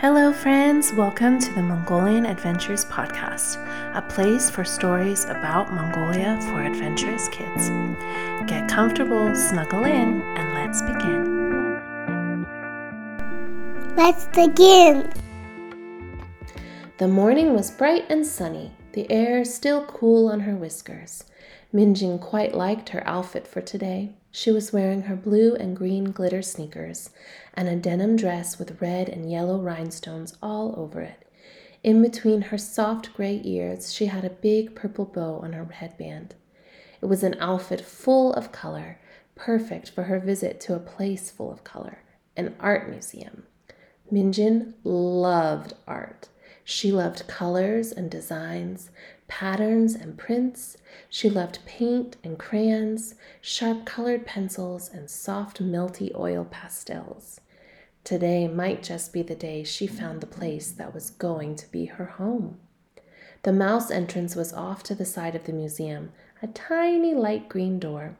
Hello, friends. Welcome to the Mongolian Adventures Podcast, a place for stories about Mongolia for adventurous kids. Get comfortable, snuggle in, and let's begin. Let's begin. The morning was bright and sunny, the air still cool on her whiskers. Minjin quite liked her outfit for today. She was wearing her blue and green glitter sneakers and a denim dress with red and yellow rhinestones all over it. In between her soft gray ears, she had a big purple bow on her headband. It was an outfit full of color, perfect for her visit to a place full of color, an art museum. Minjin loved art. She loved colors and designs, patterns and prints. She loved paint and crayons, sharp colored pencils, and soft, melty oil pastels. Today might just be the day she found the place that was going to be her home. The mouse entrance was off to the side of the museum, a tiny light green door.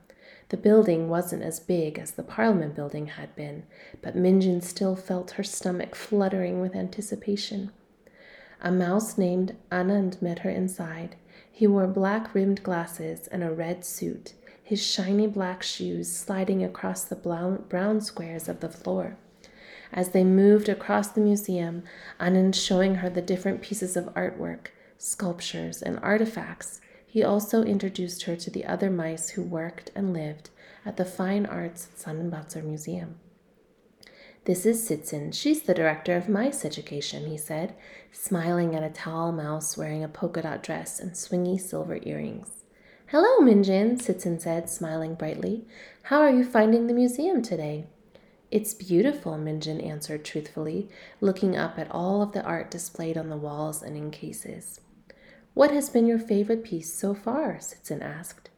The building wasn't as big as the Parliament building had been, but Minjin still felt her stomach fluttering with anticipation. A mouse named Anand met her inside. He wore black rimmed glasses and a red suit, his shiny black shoes sliding across the brown squares of the floor. As they moved across the museum, Anand showing her the different pieces of artwork, sculptures, and artifacts, he also introduced her to the other mice who worked and lived at the Fine Arts Zanabazar Museum. This is Sitzin. She's the director of mice education, he said, smiling at a tall mouse wearing a polka dot dress and swingy silver earrings. Hello, Minjin, Sitzin said, smiling brightly. How are you finding the museum today? It's beautiful, Minjin answered truthfully, looking up at all of the art displayed on the walls and in cases. What has been your favorite piece so far? Sitzin asked.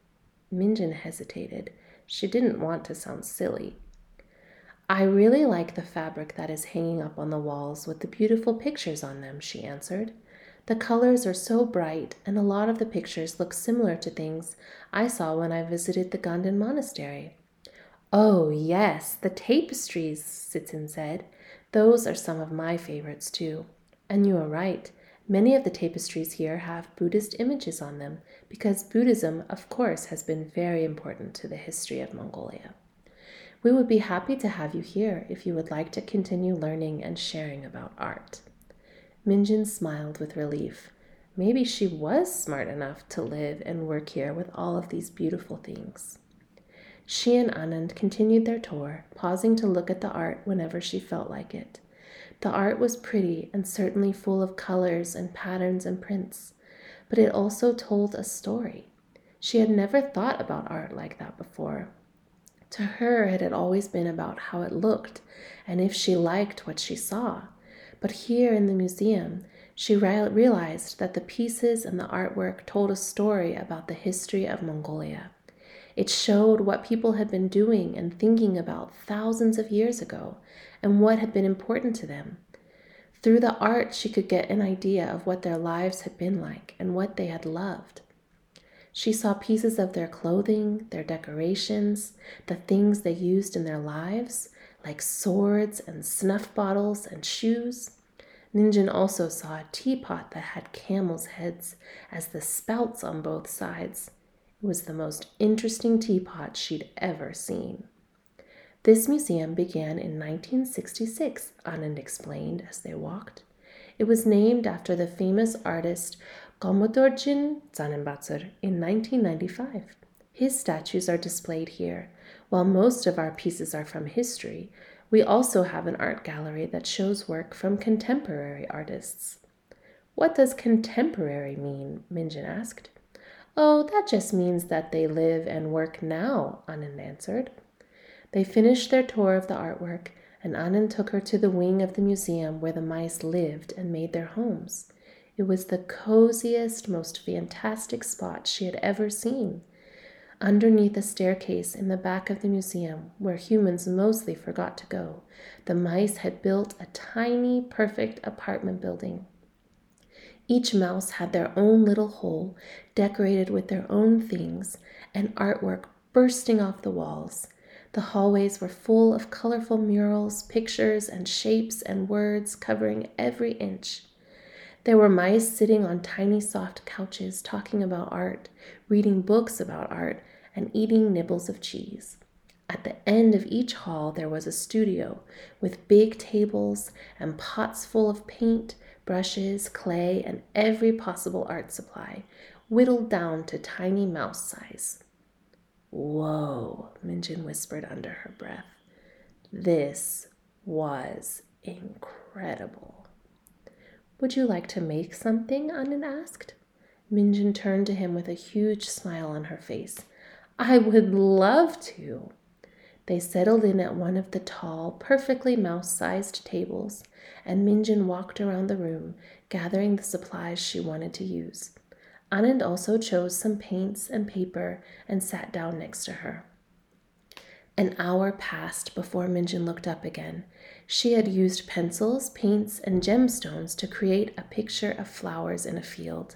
Minjin hesitated. She didn't want to sound silly. I really like the fabric that is hanging up on the walls with the beautiful pictures on them, she answered. The colors are so bright, and a lot of the pictures look similar to things I saw when I visited the Ganden Monastery. Oh, yes, the tapestries, Sitzin said. Those are some of my favorites, too. And you are right. Many of the tapestries here have Buddhist images on them because Buddhism, of course, has been very important to the history of Mongolia. We would be happy to have you here if you would like to continue learning and sharing about art. Minjin smiled with relief. Maybe she was smart enough to live and work here with all of these beautiful things. She and Anand continued their tour, pausing to look at the art whenever she felt like it. The art was pretty and certainly full of colors and patterns and prints, but it also told a story. She had never thought about art like that before, to her, it had always been about how it looked and if she liked what she saw. But here in the museum, she re- realized that the pieces and the artwork told a story about the history of Mongolia. It showed what people had been doing and thinking about thousands of years ago and what had been important to them. Through the art, she could get an idea of what their lives had been like and what they had loved. She saw pieces of their clothing, their decorations, the things they used in their lives, like swords and snuff bottles and shoes. Minjin also saw a teapot that had camels' heads as the spouts on both sides. It was the most interesting teapot she'd ever seen. This museum began in 1966, Anand explained as they walked. It was named after the famous artist Gomodorjin Zanabazar in 1995. His statues are displayed here. While most of our pieces are from history, we also have an art gallery that shows work from contemporary artists. What does contemporary mean? Minjin asked. Oh, that just means that they live and work now, Anand answered. They finished their tour of the artwork, and Anand took her to the wing of the museum where the mice lived and made their homes. It was the coziest, most fantastic spot she had ever seen. Underneath a staircase in the back of the museum, where humans mostly forgot to go, the mice had built a tiny, perfect apartment building. Each mouse had their own little hole, decorated with their own things, and artwork bursting off the walls. The hallways were full of colorful murals, pictures, and shapes and words covering every inch. There were mice sitting on tiny soft couches talking about art, reading books about art, and eating nibbles of cheese. At the end of each hall, there was a studio with big tables and pots full of paint, brushes, clay, and every possible art supply, whittled down to tiny mouse size. Whoa, Minjin whispered under her breath. This was incredible. Would you like to make something? Anand asked. Minjin turned to him with a huge smile on her face. I would love to. They settled in at one of the tall, perfectly mouse sized tables, and Minjin walked around the room, gathering the supplies she wanted to use. Anand also chose some paints and paper and sat down next to her. An hour passed before Minjin looked up again. She had used pencils, paints, and gemstones to create a picture of flowers in a field.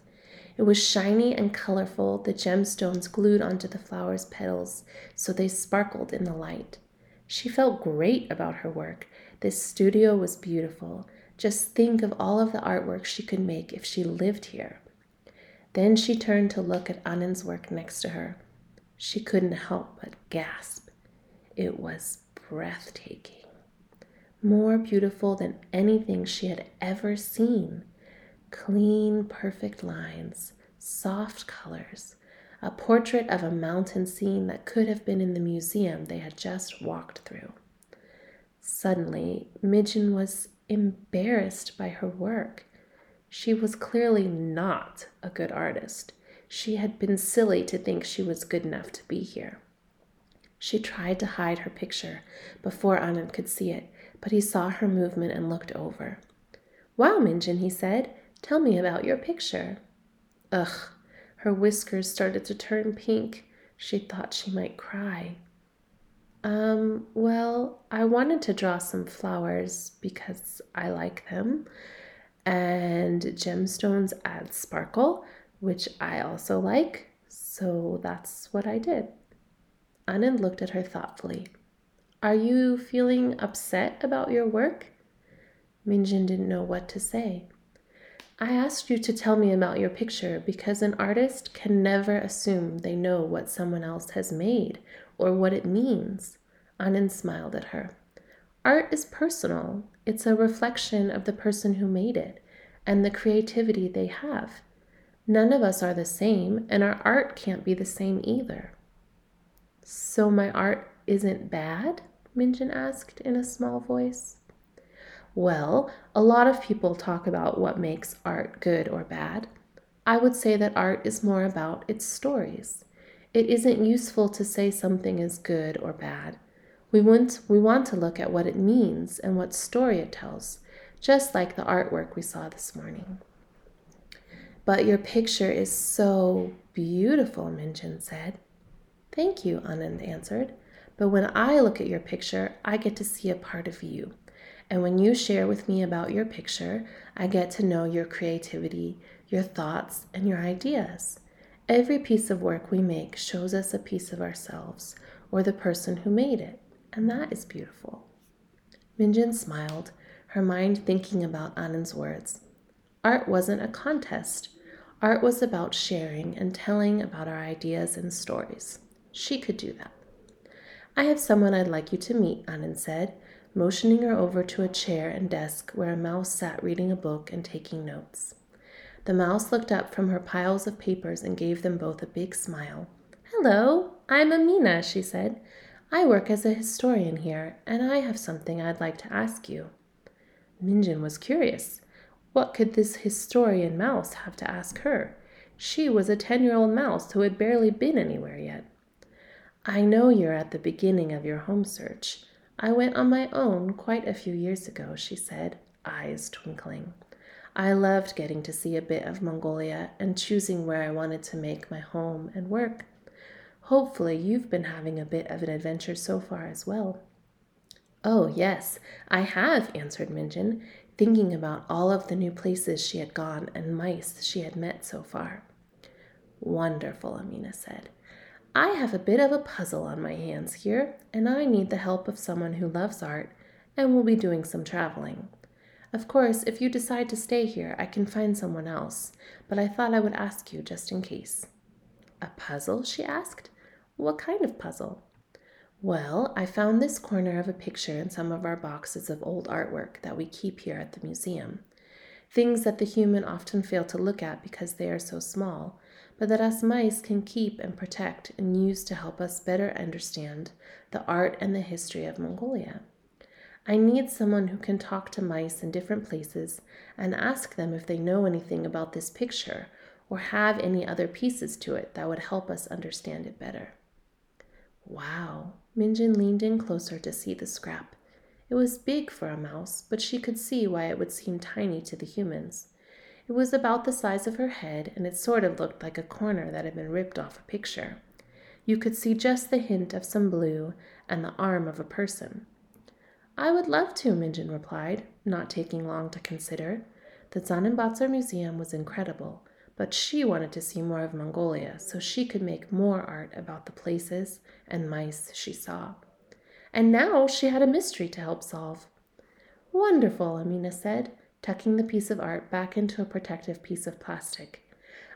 It was shiny and colorful, the gemstones glued onto the flower's petals so they sparkled in the light. She felt great about her work. This studio was beautiful. Just think of all of the artwork she could make if she lived here. Then she turned to look at Anand's work next to her. She couldn't help but gasp. It was breathtaking. More beautiful than anything she had ever seen. Clean, perfect lines, soft colors, a portrait of a mountain scene that could have been in the museum they had just walked through. Suddenly, Minjin was embarrassed by her work. She was clearly not a good artist. She had been silly to think she was good enough to be here. She tried to hide her picture before Anand could see it, but he saw her movement and looked over. Wow, Minjin, he said, tell me about your picture. Ugh, her whiskers started to turn pink. She thought she might cry. Um, well, I wanted to draw some flowers because I like them and gemstones add sparkle, which I also like, so that's what I did. Anand looked at her thoughtfully. Are you feeling upset about your work? Minjin didn't know what to say. I asked you to tell me about your picture because an artist can never assume they know what someone else has made or what it means. Anand smiled at her. Art is personal, it's a reflection of the person who made it and the creativity they have. None of us are the same, and our art can't be the same either. So, my art isn't bad? Minjin asked in a small voice. Well, a lot of people talk about what makes art good or bad. I would say that art is more about its stories. It isn't useful to say something is good or bad. We want, we want to look at what it means and what story it tells, just like the artwork we saw this morning. But your picture is so beautiful, Minjin said. Thank you, Anand answered. But when I look at your picture, I get to see a part of you. And when you share with me about your picture, I get to know your creativity, your thoughts, and your ideas. Every piece of work we make shows us a piece of ourselves or the person who made it and that is beautiful. Minjin smiled, her mind thinking about Anand's words. Art wasn't a contest. Art was about sharing and telling about our ideas and stories. She could do that. I have someone I'd like you to meet, Anand said, motioning her over to a chair and desk where a mouse sat reading a book and taking notes. The mouse looked up from her piles of papers and gave them both a big smile. Hello, I'm Amina, she said. I work as a historian here, and I have something I'd like to ask you. Minjin was curious. What could this historian mouse have to ask her? She was a ten year old mouse who had barely been anywhere yet. I know you're at the beginning of your home search. I went on my own quite a few years ago, she said, eyes twinkling. I loved getting to see a bit of Mongolia and choosing where I wanted to make my home and work. Hopefully, you've been having a bit of an adventure so far as well. Oh, yes, I have, answered Minjin, thinking about all of the new places she had gone and mice she had met so far. Wonderful, Amina said. I have a bit of a puzzle on my hands here, and I need the help of someone who loves art and will be doing some traveling. Of course, if you decide to stay here, I can find someone else, but I thought I would ask you just in case. A puzzle? she asked. What kind of puzzle? Well, I found this corner of a picture in some of our boxes of old artwork that we keep here at the museum. Things that the human often fail to look at because they are so small, but that us mice can keep and protect and use to help us better understand the art and the history of Mongolia. I need someone who can talk to mice in different places and ask them if they know anything about this picture or have any other pieces to it that would help us understand it better. Wow, Minjin leaned in closer to see the scrap. It was big for a mouse, but she could see why it would seem tiny to the humans. It was about the size of her head, and it sort of looked like a corner that had been ripped off a picture. You could see just the hint of some blue and the arm of a person. I would love to, Minjin replied, not taking long to consider. The Zanabazar Museum was incredible, but she wanted to see more of Mongolia so she could make more art about the places and mice she saw. And now she had a mystery to help solve. Wonderful, Amina said, tucking the piece of art back into a protective piece of plastic.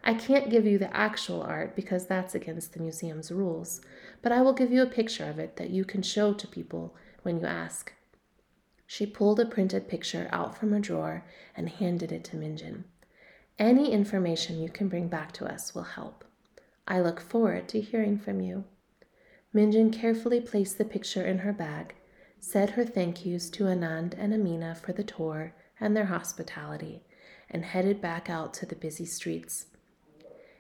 I can't give you the actual art because that's against the museum's rules, but I will give you a picture of it that you can show to people when you ask. She pulled a printed picture out from a drawer and handed it to Minjin. Any information you can bring back to us will help. I look forward to hearing from you. Minjin carefully placed the picture in her bag, said her thank yous to Anand and Amina for the tour and their hospitality, and headed back out to the busy streets.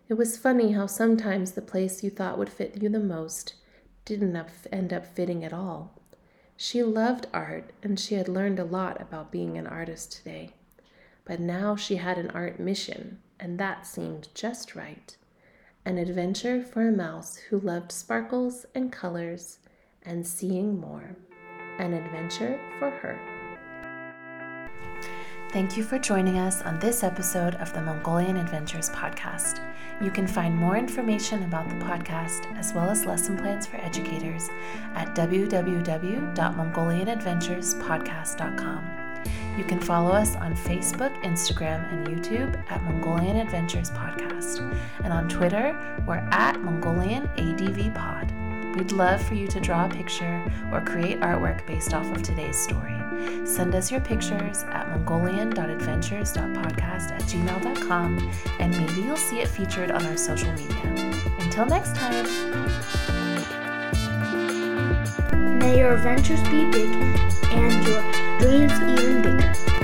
It was funny how sometimes the place you thought would fit you the most didn't end up fitting at all. She loved art and she had learned a lot about being an artist today. But now she had an art mission, and that seemed just right. An adventure for a mouse who loved sparkles and colors and seeing more. An adventure for her. Thank you for joining us on this episode of the Mongolian Adventures podcast. You can find more information about the podcast as well as lesson plans for educators at www.mongolianadventurespodcast.com. You can follow us on Facebook, Instagram, and YouTube at Mongolian Adventures Podcast. And on Twitter, we're at Mongolian ADV Pod. We'd love for you to draw a picture or create artwork based off of today's story. Send us your pictures at mongolian.adventures.podcast at gmail.com and maybe you'll see it featured on our social media. Until next time. May your adventures be big and your dreams even bigger.